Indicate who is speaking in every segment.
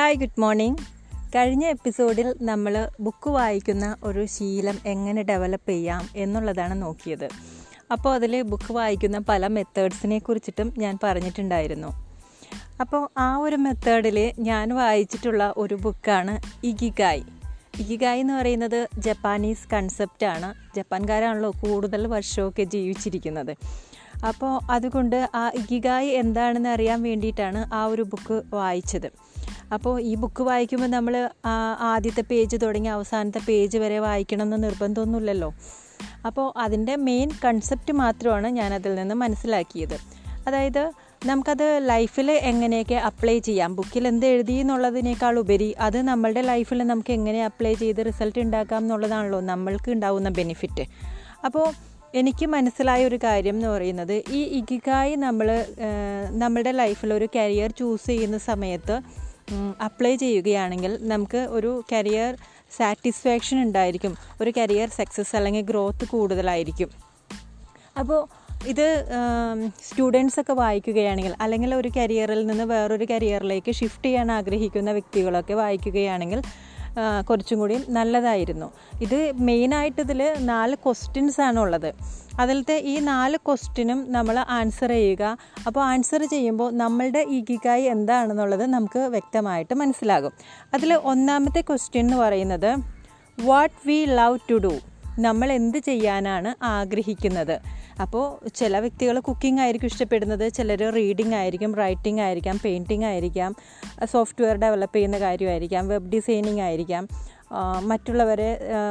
Speaker 1: Hi good morning. കഴിഞ്ഞ എപ്പിസോഡിൽ നമ്മൾ ബുക്ക് വായിക്കുന്ന ഒരു ശീലം എങ്ങനെ ഡെവലപ്പ് ചെയ്യാം എന്നുള്ളതാണ് നോക്കിയത്. അപ്പോൾ അതിൽ ബുക്ക് വായിക്കുന്ന പല മെത്തേഡ്സിനെ കുറിച്ചിട്ടും ഞാൻ പറഞ്ഞിട്ടുണ്ടായിരുന്നു. അപ്പോൾ ആ ഒരു മെത്തേഡിൽ ഞാൻ വായിച്ചിട്ടുള്ള ഒരു ബുക്കാണ് ഇഗിഗായ്. ഇഗിഗായ് എന്ന് പറയുന്നത് ജപ്പാനീസ് കൺസെപ്റ്റാണ്. ജപ്പാൻകാരാണല്ലോ കൂടുതൽ വർഷമൊക്കെ ജീവിച്ചിരിക്കുന്നത്. അപ്പോൾ അതുകൊണ്ട് ആ ഇഗിഗായ് എന്താണെന്ന് അറിയാൻ വേണ്ടിയിട്ടാണ് ആ ഒരു ബുക്ക് വായിച്ചത്. അപ്പോൾ ഈ ബുക്ക് വായിക്കുമ്പോൾ നമ്മൾ ആദ്യത്തെ പേജ് തുടങ്ങി അവസാനത്തെ പേജ് വരെ വായിക്കണം എന്ന് നിർബന്ധമൊന്നുമില്ലല്ലോ. അപ്പോൾ അതിന്റെ മെയിൻ കൺസെപ്റ്റ് മാത്രമാണ് ഞാൻ അതിൽ നിന്ന് മനസ്സിലാക്കിയത്. അതായത് നമുക്കത് ലൈഫിൽ എങ്ങനെയൊക്കെ അപ്ലൈ ചെയ്യാം ബുക്കിൽ എന്ത് എഴുതി എന്നുള്ളതിനേക്കാൾ ഉപരി അത് നമ്മളുടെ ലൈഫിൽ നമുക്ക് എങ്ങനെ അപ്ലൈ ചെയ്ത് റിസൾട്ട് ഉണ്ടാക്കാം എന്നുള്ളതാണല്ലോ നമ്മൾക്ക് ഉണ്ടാവുന്ന ബെനിഫിറ്റ് അപ്പോൾ എനിക്ക് മനസ്സിലായ ഒരു കാര്യം എന്ന് പറയുന്നത് ഈ ഇഗിക്കായി നമ്മൾ നമ്മുടെ ലൈഫിൽ ഒരു കരിയർ ചൂസ് ചെയ്യുന്ന സമയത്ത് അപ്ലൈ ചെയ്യുകയാണെങ്കിൽ നമുക്ക് ഒരു കരിയർ സാറ്റിസ്ഫാക്ഷൻ ഉണ്ടായിരിക്കും. ഒരു കരിയർ സക്സസ് അല്ലെങ്കിൽ ഗ്രോത്ത് കൂടുതലായിരിക്കും. അപ്പോൾ ഇത് സ്റ്റുഡൻസൊക്കെ വായിക്കുകയാണെങ്കിൽ അല്ലെങ്കിൽ ഒരു കരിയറിൽ നിന്ന് വേറൊരു കരിയറിലേക്ക് ഷിഫ്റ്റ് ചെയ്യാൻ ആഗ്രഹിക്കുന്ന വ്യക്തികളൊക്കെ വായിക്കുകയാണെങ്കിൽ കുറച്ചും കൂടി നല്ലതായിരുന്നു. ഇത് മെയിനായിട്ട് ഇതിൽ നാല് ക്വസ്റ്റ്യൻസ് ആണ് ഉള്ളത് അതിലത്തെ ഈ നാല് ക്വസ്റ്റ്യനും നമ്മൾ ആൻസർ ചെയ്യുക. അപ്പോൾ ആൻസർ ചെയ്യുമ്പോൾ നമ്മളുടെ ഈഗിക്കായി എന്താണെന്നുള്ളത് നമുക്ക് വ്യക്തമായിട്ട് മനസ്സിലാകും. അതിൽ ഒന്നാമത്തെ ക്വസ്റ്റ്യൻ എന്ന് പറയുന്നത് what we love to do നമ്മൾ എന്ത് ചെയ്യാനാണ് ആഗ്രഹിക്കുന്നത്? അപ്പോൾ ചില വ്യക്തികൾ കുക്കിംഗ് ആയിരിക്കും ഇഷ്ടപ്പെടുന്നത്. ചിലർ റീഡിംഗ് ആയിരിക്കും റൈറ്റിംഗ് ആയിരിക്കാം പെയിന്റിംഗ് ആയിരിക്കാം സോഫ്റ്റ്വെയർ ഡെവലപ്പ് ചെയ്യുന്ന കാര്യമായിരിക്കാം വെബ് ഡിസൈനിങ് ആയിരിക്കാം. മറ്റുള്ളവരെ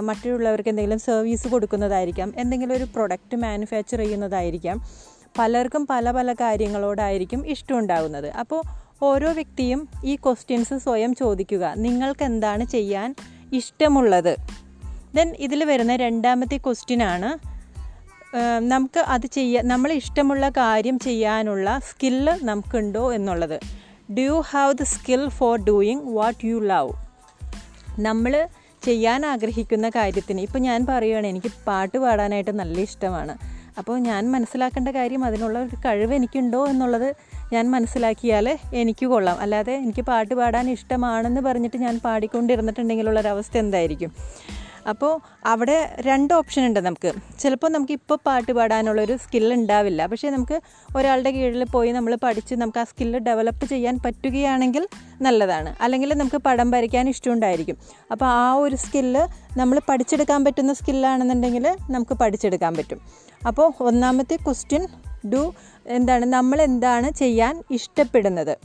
Speaker 1: മറ്റുള്ളവർക്ക് എന്തെങ്കിലും സർവീസ് കൊടുക്കുന്നതായിരിക്കാം. എന്തെങ്കിലും ഒരു പ്രൊഡക്റ്റ് മാനുഫാക്ചർ ചെയ്യുന്നതായിരിക്കാം. പലർക്കും പല പല കാര്യങ്ങളോടായിരിക്കും ഇഷ്ടമുണ്ടാകുന്നത് അപ്പോൾ ഓരോ വ്യക്തിയും ഈ ക്വസ്റ്റ്യൻസ് സ്വയം ചോദിക്കുക. നിങ്ങൾക്ക് എന്താണ് ചെയ്യാൻ ഇഷ്ടമുള്ളത്? ദെൻ ഇതിൽ വരുന്ന രണ്ടാമത്തെ ക്വസ്റ്റ്യൻ ആണ് നമുക്ക് അത് ചെയ്യാൻ നമ്മൾ ഇഷ്ടമുള്ള കാര്യം ചെയ്യാനുള്ള സ്കില്ല് നമുക്കുണ്ടോ എന്നുള്ളത്. Do you have the skill for doing what you love നമ്മൾ ചെയ്യാൻ ആഗ്രഹിക്കുന്ന കാര്യത്തിന് ഇപ്പോൾ ഞാൻ പറയുകയാണ് എനിക്ക് പാട്ട് പാടാനായിട്ട് നല്ല ഇഷ്ടമാണ്. അപ്പോൾ ഞാൻ മനസ്സിലാക്കേണ്ട കാര്യം അതിനുള്ള ഒരു കഴിവ് എനിക്കുണ്ടോ എന്നുള്ളത് ഞാൻ മനസ്സിലാക്കിയാൽ എനിക്ക് കൊള്ളാം. അല്ലാതെ എനിക്ക് പാട്ട് പാടാൻ ഇഷ്ടമാണെന്ന് പറഞ്ഞിട്ട് ഞാൻ പാടിക്കൊണ്ടിരുന്നിട്ടുണ്ടെങ്കിലുള്ളൊരവസ്ഥ എന്തായിരിക്കും? അപ്പോൾ അവിടെ രണ്ട് ഓപ്ഷൻ ഉണ്ട് നമുക്ക്. ചിലപ്പോൾ നമുക്ക് ഇപ്പോൾ പാട്ട് പാടാനുള്ളൊരു സ്കിൽ ഉണ്ടാവില്ല. പക്ഷേ നമുക്ക് ഒരാളുടെ കീഴിൽ പോയി നമ്മൾ പഠിച്ച് നമുക്ക് ആ സ്കില്ല് ഡെവലപ്പ് ചെയ്യാൻ പറ്റുകയാണെങ്കിൽ നല്ലതാണ്. അല്ലെങ്കിൽ നമുക്ക് പടം വരയ്ക്കാൻ ഇഷ്ടമുണ്ടായിരിക്കും. അപ്പോൾ ആ ഒരു സ്കില്ല് നമ്മൾ പഠിച്ചെടുക്കാൻ പറ്റുന്ന സ്കില്ലാണെന്നുണ്ടെങ്കിൽ നമുക്ക് പഠിച്ചെടുക്കാൻ പറ്റും. അപ്പോൾ ഒന്നാമത്തെ ക്വസ്റ്റ്യൻ ഡു എന്താണ്? നമ്മൾ എന്താണ് ചെയ്യാൻ ഇഷ്ടപ്പെടുന്നത്?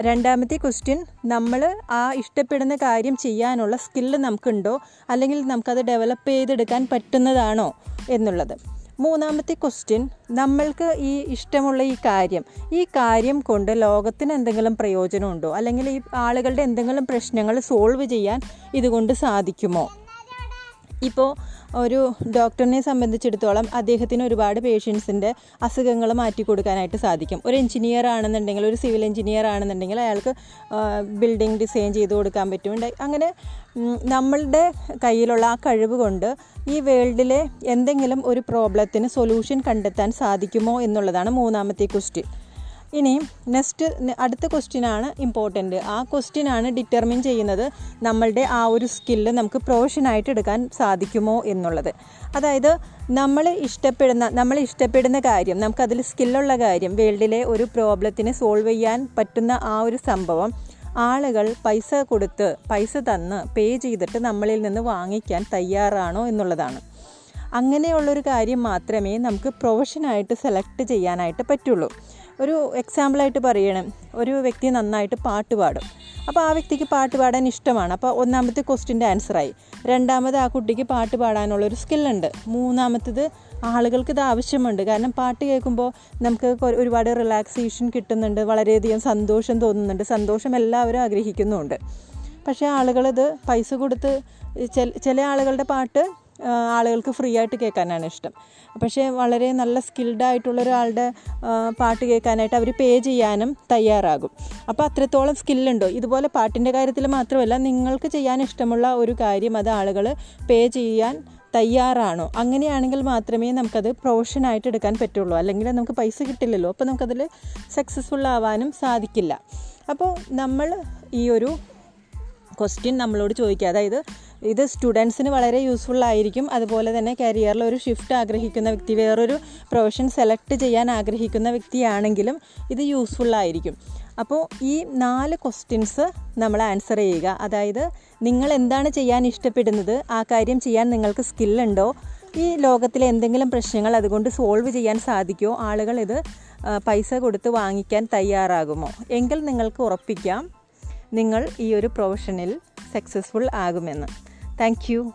Speaker 1: രണ്ടാമത്തെ ക്വസ്റ്റ്യൻ നമ്മൾ ആ ഇഷ്ടപ്പെടുന്ന കാര്യം ചെയ്യാനുള്ള സ്കില്ല് നമുക്കുണ്ടോ? അല്ലെങ്കിൽ നമുക്കത് ഡെവലപ്പ് ചെയ്തെടുക്കാൻ പറ്റുന്നതാണോ എന്നുള്ളത്. മൂന്നാമത്തെ ക്വസ്റ്റ്യൻ നമ്മൾക്ക് ഈ ഇഷ്ടമുള്ള ഈ കാര്യം ഈ കാര്യം കൊണ്ട് ലോകത്തിന് എന്തെങ്കിലും പ്രയോജനമുണ്ടോ? അല്ലെങ്കിൽ ഈ ആളുകളുടെ എന്തെങ്കിലും പ്രശ്നങ്ങൾ സോൾവ് ചെയ്യാൻ ഇതുകൊണ്ട് സാധിക്കുമോ? ഇപ്പോൾ ഒരു ഡോക്ടറിനെ സംബന്ധിച്ചിടത്തോളം അദ്ദേഹത്തിന് ഒരുപാട് പേഷ്യൻസിന്റെ അസുഖങ്ങൾ മാറ്റി കൊടുക്കാനായിട്ട് സാധിക്കും. ഒരു എഞ്ചിനീയർ ആണെന്നുണ്ടെങ്കിൽ ഒരു സിവിൽ എഞ്ചിനീയർ ആണെന്നുണ്ടെങ്കിൽ അയാൾക്ക് ബിൽഡിംഗ് ഡിസൈൻ ചെയ്ത് കൊടുക്കാൻ പറ്റും. അങ്ങനെ നമ്മളുടെ കയ്യിലുള്ള ആ കഴിവ് കൊണ്ട് ഈ വേൾഡിലെ എന്തെങ്കിലും ഒരു പ്രോബ്ലത്തിന് സൊല്യൂഷൻ കണ്ടെത്താൻ സാധിക്കുമോ എന്നുള്ളതാണ് മൂന്നാമത്തെ ക്വസ്റ്റ്യൻ ഇനി നെക്സ്റ്റ് അടുത്ത ക്വസ്റ്റ്യനാണ് ഇമ്പോർട്ടന്റ് ആ ക്വസ്റ്റ്യനാണ് ഡിറ്റർമിൻ ചെയ്യുന്നത് നമ്മളുടെ ആ ഒരു സ്കില്ല് നമുക്ക് പ്രൊഫഷനായിട്ട് എടുക്കാൻ സാധിക്കുമോ എന്നുള്ളത്. അതായത് നമ്മൾ ഇഷ്ടപ്പെടുന്ന നമ്മൾ ഇഷ്ടപ്പെടുന്ന കാര്യം നമുക്കതിൽ സ്കില്ലുള്ള കാര്യം വേൾഡിലെ ഒരു പ്രോബ്ലത്തിന് സോൾവ് ചെയ്യാൻ പറ്റുന്ന ആ ഒരു സംഭവം ആളുകൾ പൈസ കൊടുത്ത് പൈസ തന്ന് പേ ചെയ്തിട്ട് നമ്മളിൽ നിന്ന് വാങ്ങിക്കാൻ തയ്യാറാണോ എന്നുള്ളതാണ്. അങ്ങനെയുള്ളൊരു കാര്യം മാത്രമേ നമുക്ക് പ്രൊഫഷനായിട്ട് സെലക്ട് ചെയ്യാനായിട്ട് പറ്റുള്ളൂ. ഒരു എക്സാമ്പിളായിട്ട് പറയണം. ഒരു വ്യക്തി നന്നായിട്ട് പാട്ട് പാടും. അപ്പോൾ ആ വ്യക്തിക്ക് പാട്ട് പാടാൻ ഇഷ്ടമാണ്. അപ്പോൾ ഒന്നാമത്തെ ക്വസ്റ്റിന്റെ ആൻസറായി രണ്ടാമത് ആ കുട്ടിക്ക് പാട്ട് പാടാനുള്ളൊരു സ്കില്ലുണ്ട് മൂന്നാമത്തത് ആളുകൾക്ക് ഇത് ആവശ്യമുണ്ട്. കാരണം പാട്ട് കേൾക്കുമ്പോൾ നമുക്ക് ഒരുപാട് റിലാക്സേഷൻ കിട്ടുന്നുണ്ട്. വളരെയധികം സന്തോഷം തോന്നുന്നുണ്ട്. സന്തോഷം എല്ലാവരും ആഗ്രഹിക്കുന്നുമുണ്ട്. പക്ഷേ ആളുകളിത് പൈസ കൊടുത്ത് ചില ആളുകളുടെ പാട്ട് ആളുകൾക്ക് ഫ്രീ ആയിട്ട് കേൾക്കാനാണ് ഇഷ്ടം. പക്ഷേ വളരെ നല്ല സ്കിൽഡ് ആയിട്ടുള്ള ഒരാളുടെ പാട്ട് കേൾക്കാനായിട്ട് അവർ പേ ചെയ്യാനും തയ്യാറാകും. അപ്പോൾ അത്രത്തോളം സ്കില്ലുണ്ടോ ഇതുപോലെ പാട്ടിന്റെ കാര്യത്തിൽ മാത്രമല്ല നിങ്ങൾക്ക് ചെയ്യാൻ ഇഷ്ടമുള്ള ഒരു കാര്യം അത് ആളുകൾ പേ ചെയ്യാൻ തയ്യാറാണോ? അങ്ങനെയാണെങ്കിൽ മാത്രമേ നമുക്കത് പ്രൊഫഷനായിട്ട് എടുക്കാൻ പറ്റുള്ളൂ. അല്ലെങ്കിൽ നമുക്ക് പൈസ കിട്ടില്ലല്ലോ അപ്പോൾ നമുക്കതിൽ സക്സസ്ഫുൾ ആവാനും സാധിക്കില്ല. അപ്പോൾ നമ്മൾ ഈ ഒരു ക്വസ്റ്റ്യൻ നമ്മളോട് ചോദിക്കുക. അതായത് ഇത് സ്റ്റുഡൻസിന് വളരെ യൂസ്ഫുൾ ആയിരിക്കും. അതുപോലെ തന്നെ കരിയറിൽ ഒരു ഷിഫ്റ്റ് ആഗ്രഹിക്കുന്ന വ്യക്തി വേറൊരു പ്രൊഫഷൻ സെലക്ട് ചെയ്യാൻ ആഗ്രഹിക്കുന്ന വ്യക്തിയാണെങ്കിലും ഇത് യൂസ്ഫുൾ ആയിരിക്കും. അപ്പോൾ ഈ നാല് ക്വസ്റ്റ്യൻസ് നമ്മൾ ആൻസർ ചെയ്യുക. അതായത് നിങ്ങൾ എന്താണ് ചെയ്യാൻ ഇഷ്ടപ്പെടുന്നത്? ആ കാര്യം ചെയ്യാൻ നിങ്ങൾക്ക് സ്കില്ലുണ്ടോ ഈ ലോകത്തിലെ എന്തെങ്കിലും പ്രശ്നങ്ങൾ അതുകൊണ്ട് സോൾവ് ചെയ്യാൻ സാധിക്കുമോ? ആളുകൾ ഇത് പൈസ കൊടുത്ത് വാങ്ങിക്കാൻ തയ്യാറാകുമോ? എങ്കിൽ നിങ്ങൾക്ക് ഉറപ്പിക്കാം നിങ്ങൾ ഈ ഒരു പ്രൊഫഷനിൽ സക്സസ്ഫുൾ ആകുമെന്ന്. Thank you.